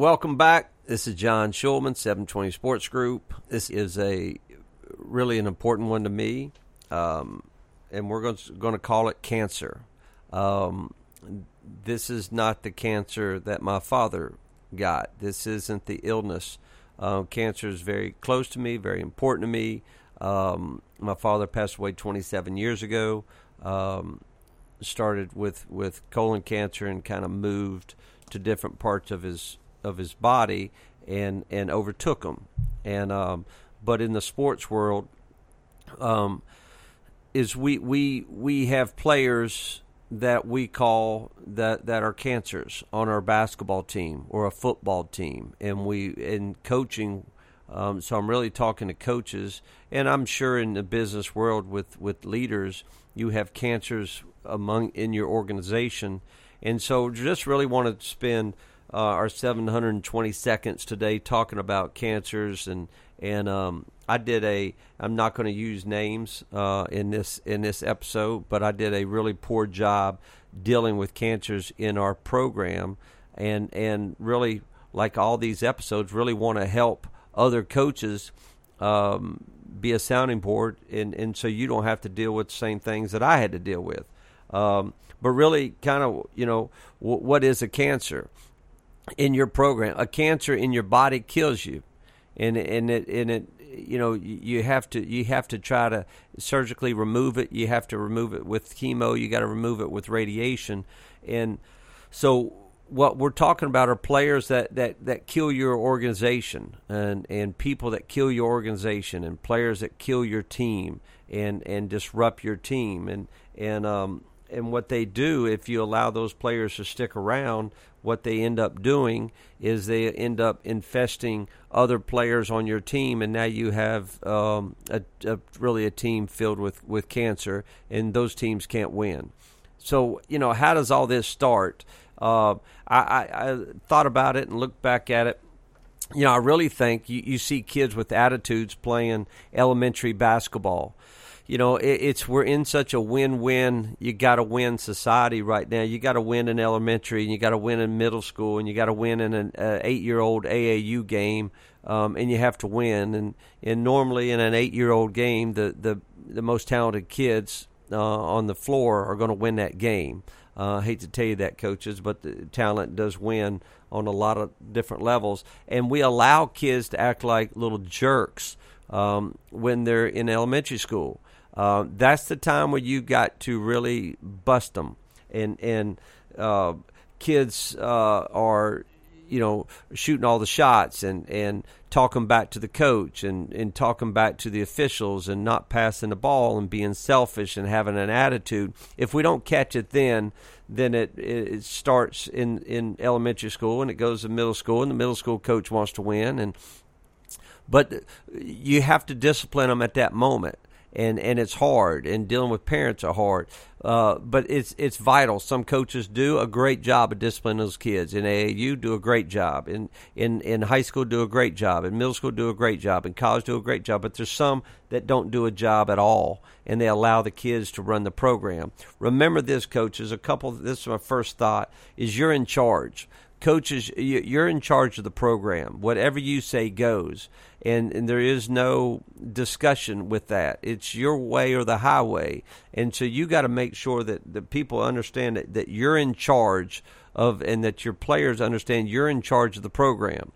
Welcome back. This is John Shulman, 720 Sports Group. This is a really an important one to me, um, and we're going to, going to call it cancer. Um, this is not the cancer that my father got. This isn't the illness. Uh, cancer is very close to me, very important to me. Um, my father passed away 27 years ago. Um, started with, with colon cancer and kind of moved to different parts of his of his body and and overtook him. And um, but in the sports world, um, is we we we have players that we call that that are cancers on our basketball team or a football team, and we in coaching. Um, so I'm really talking to coaches, and I'm sure in the business world with with leaders, you have cancers among in your organization, and so just really want to spend uh, our 720 seconds today talking about cancers and and um, I did a. I'm not going to use names uh, in this in this episode, but I did a really poor job dealing with cancers in our program, and and really like all these episodes, really want to help other coaches um, be a sounding board, and and so you don't have to deal with the same things that I had to deal with. Um, but really, kind of, you know, w- what is a cancer in your program? A cancer in your body kills you. And and it and it you know you have to you have to try to surgically remove it. You have to remove it with chemo. You got to remove it with radiation. And so what we're talking about are players that, that, that kill your organization and, and people that kill your organization and players that kill your team and, and disrupt your team. And and um, and what they do if you allow those players to stick around what they end up doing is they end up infesting other players on your team, and now you have um, a, a, really a team filled with, with cancer, and those teams can't win. So, you know, how does all this start? Uh, I, I, I, thought about it and looked back at it. You know, I really think you, you see kids with attitudes playing elementary basketball you know, it, it's we're in such a win-win. You got to win society right now. You got to win in elementary, and you got to win in middle school, and you got to win in an uh, eight-year-old AAU game, um, and you have to win. And and normally in an eight-year-old game, the the the most talented kids uh, on the floor are going to win that game. Uh, I hate to tell you that, coaches, but talent does win on a lot of different levels, and we allow kids to act like little jerks um, when they're in elementary school. Uh, that's the time where you got to really bust them. And and uh, kids uh, are you know shooting all the shots and and talking back to the coach and and talking back to the officials and not passing the ball and being selfish and having an attitude. If we don't catch it then, then it it starts in in elementary school and it goes to middle school and the middle school coach wants to win and but you have to discipline them at that moment and and it's hard and dealing with parents are hard. Uh, but it's it's vital. Some coaches do a great job of disciplining those kids in AAU do a great job in in in high school do a great job in middle school do a great job in college do a great job but there's some that don't do a job at all and they allow the kids to run the program. Remember this coaches a couple this is my first thought is you're in charge coaches you're in charge of the program. Whatever you say goes. And, and there is no discussion with that. It's your way or the highway. And so you got to make sure that the people understand that, that you're in charge of and that your players understand you're in charge of the program.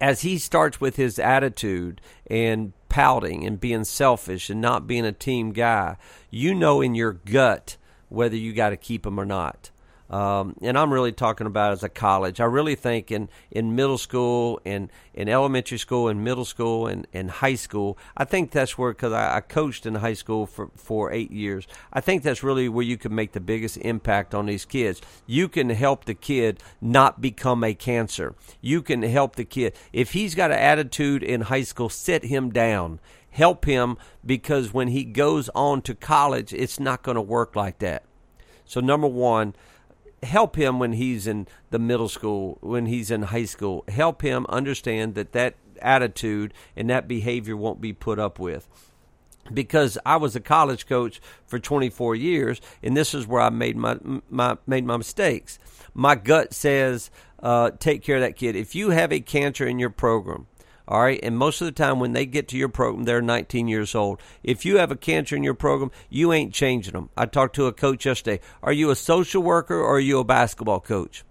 As he starts with his attitude and pouting and being selfish and not being a team guy you know in your gut whether you got to keep him or not um, and I'm really talking about as a college. I really think in, in middle school and in elementary school and middle school and, and high school, I think that's where, because I, I, coached in high school for, for eight years, I think that's really where you can make the biggest impact on these kids. You can help the kid not become a cancer. You can help the kid. If he's got an attitude in high school, sit him down. Help him because when he goes on to college, it's not going to work like that. So, number one, help him when he's in the middle school, when he's in high school. Help him understand that that attitude and that behavior won't be put up with. because I was a college coach for 24 years, and this is where I made my, my made my mistakes. My gut says, uh, take care of that kid. If you have a cancer in your program, all right, and most of the time when they get to your program, they're 19 years old. If you have a cancer in your program, you ain't changing them. I talked to a coach yesterday. Are you a social worker or are you a basketball coach?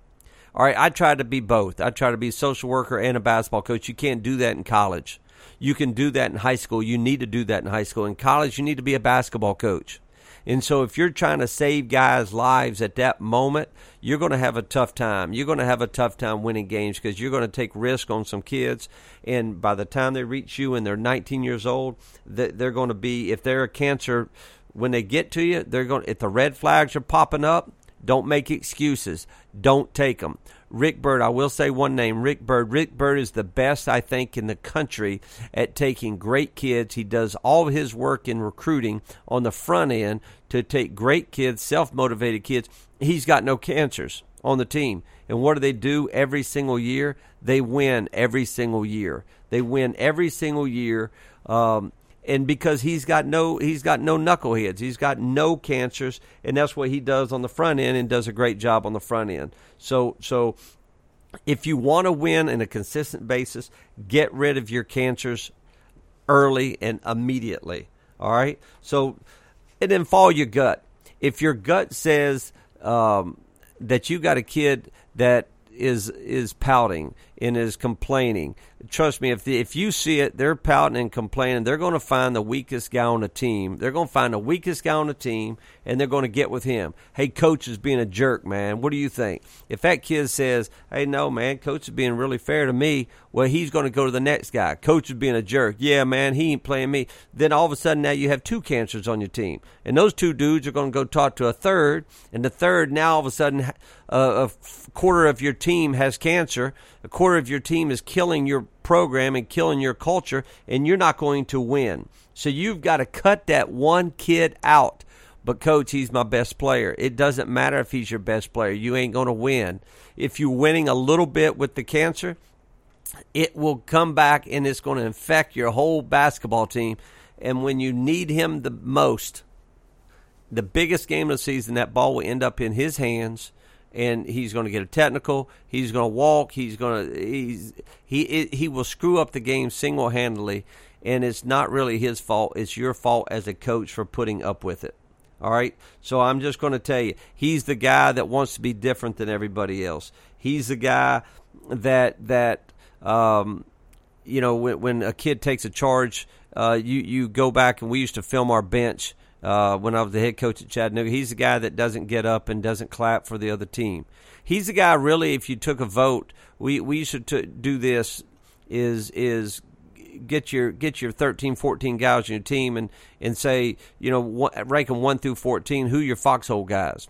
All right, I try to be both. I try to be a social worker and a basketball coach. You can't do that in college. You can do that in high school. You need to do that in high school. In college, you need to be a basketball coach. And so if you're trying to save guys' lives at that moment, you're going to have a tough time. You're going to have a tough time winning games because you're going to take risk on some kids. And by the time they reach you and they're 19 years old, they're going to be, if they're a cancer, when they get to you, they're going, if the red flags are popping up, don't make excuses. Don't take them. Rick Byrd, I will say one name, Rick Byrd. Rick Byrd is the best, I think, in the country at taking great kids. He does all his work in recruiting on the front end to take great kids, self motivated kids. He's got no cancers on the team. And what do they do every single year? They win every single year. They win every single year. Um, and because he's got no he's got no knuckleheads. He's got no cancers and that's what he does on the front end and does a great job on the front end. So so if you want to win in a consistent basis get rid of your cancers early and immediately all right? So and then follow your gut. If your gut says um, that you got a kid that is is pouting and is complaining. Trust me, if the, if you see it, they're pouting and complaining. They're going to find the weakest guy on the team. They're going to find the weakest guy on the team, and they're going to get with him. Hey, coach is being a jerk, man. What do you think? If that kid says, "Hey, no, man, coach is being really fair to me," well, he's going to go to the next guy. Coach is being a jerk. Yeah, man, he ain't playing me. Then all of a sudden, now you have two cancers on your team, and those two dudes are going to go talk to a third, and the third now all of a sudden, uh, a quarter of your team has cancer a quarter of your team is killing your program and killing your culture, and you're not going to win. So you've got to cut that one kid out. But, coach, he's my best player. It doesn't matter if he's your best player. You ain't going to win. If you're winning a little bit with the cancer, it will come back and it's going to infect your whole basketball team. And when you need him the most, the biggest game of the season, that ball will end up in his hands and he's going to get a technical. He's going to walk. He's going to he's he he will screw up the game single handedly, and it's not really his fault. It's your fault as a coach for putting up with it. All right. So I'm just going to tell you, he's the guy that wants to be different than everybody else. He's the guy that that um, you know when, when a kid takes a charge, uh, you you go back and we used to film our bench uh, when I was the head coach at Chattanooga. He's the guy that doesn't get up and doesn't clap for the other team. He's the guy, really, if you took a vote, we, we should t- do this is is get your get your 13 14 guys on your team and and say you know rank them 1 through 14 who your foxhole guys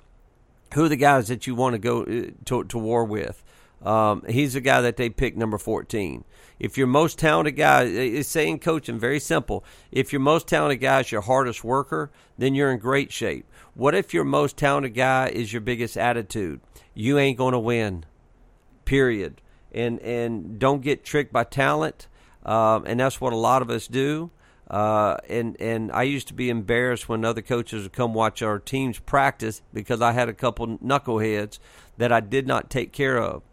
who are the guys that you want to go uh, to, to war with um, he's the guy that they pick number 14 if your most talented guy is saying coaching very simple. If your most talented guy is your hardest worker, then you're in great shape. What if your most talented guy is your biggest attitude? You ain't going to win. Period. And and don't get tricked by talent. Um, and that's what a lot of us do. Uh, and and I used to be embarrassed when other coaches would come watch our teams practice because I had a couple knuckleheads that I did not take care of,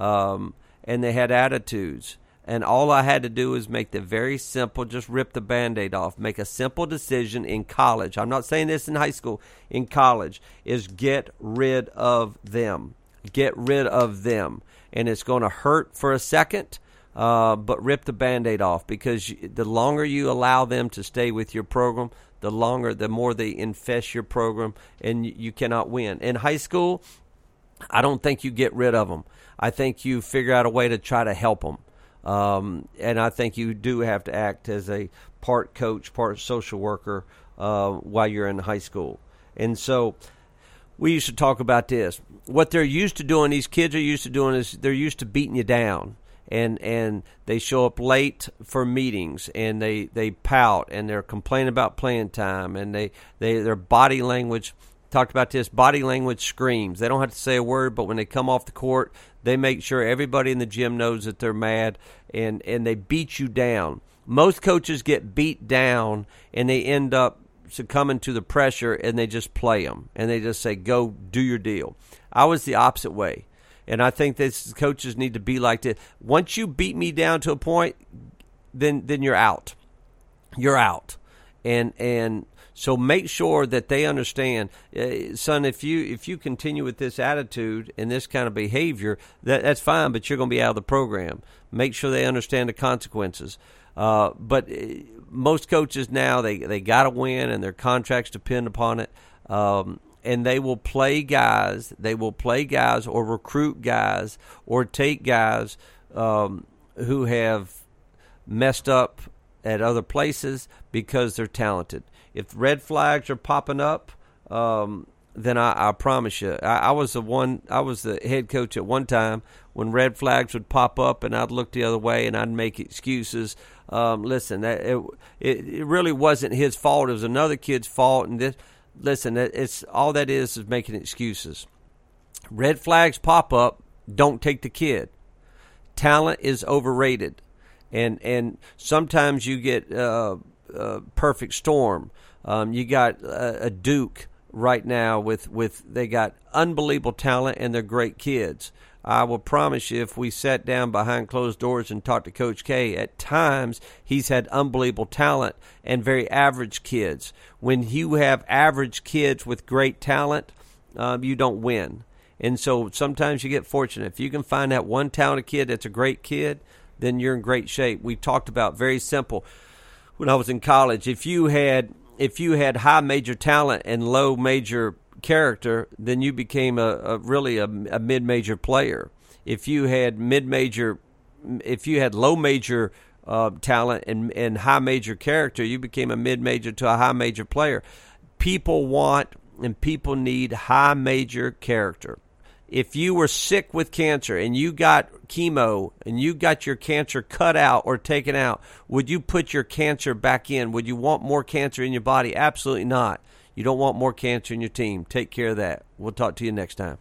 um, and they had attitudes and all I had to do was make the very simple, just rip the band aid off, make a simple decision in college. I'm not saying this in high school, in college, is get rid of them. Get rid of them. And it's going to hurt for a second, uh, but rip the band aid off because the longer you allow them to stay with your program, the longer, the more they infest your program, and you cannot win. In high school, I don't think you get rid of them. I think you figure out a way to try to help them. Um, and I think you do have to act as a part coach, part social worker uh, while you're in high school. And so we used to talk about this. What they're used to doing, these kids are used to doing, is they're used to beating you down. And, and they show up late for meetings and they, they pout and they're complaining about playing time and they, they their body language talked about this body language screams they don't have to say a word but when they come off the court they make sure everybody in the gym knows that they're mad and and they beat you down Most coaches get beat down and they end up succumbing to the pressure and they just play them and they just say, go do your deal. I was the opposite way. And I think that coaches need to be like this. Once you beat me down to a point, then then you're out. You're out. And and so make sure that they understand, uh, son. If you if you continue with this attitude and this kind of behavior, that that's fine, but you're going to be out of the program. Make sure they understand the consequences. Uh, but uh, most coaches now they they got to win, and their contracts depend upon it. Um, and they will play guys. They will play guys or recruit guys or take guys um, who have messed up at other places because they're talented. If red flags are popping up, um, then I, I, promise you, I, I, was the one. I was the head coach at one time when red flags would pop up, and I'd look the other way and I'd make excuses. Um, listen, that, it, it, it really wasn't his fault. It was another kid's fault, and this. Listen, it's all that is is making excuses. Red flags pop up. Don't take the kid. Talent is overrated and and sometimes you get uh, a perfect storm. Um, you got a, a, Duke right now with with they got unbelievable talent and they're great kids. I will promise you, if we sat down behind closed doors and talked to Coach K, at times he's had unbelievable talent and very average kids. When you have average kids with great talent, um, you don't win. And so sometimes you get fortunate. If you can find that one talented kid that's a great kid, then you're in great shape. We talked about very simple when I was in college. If you had if you had high major talent and low major character, then you became a, a really a, a mid major player. If you had mid major, if you had low major uh, talent and and high major character, you became a mid major to a high major player. People want and people need high major character if you were sick with cancer and you got chemo and you got your cancer cut out or taken out, would you put your cancer back in? Would you want more cancer in your body? Absolutely not. You don't want more cancer in your team. Take care of that. We'll talk to you next time.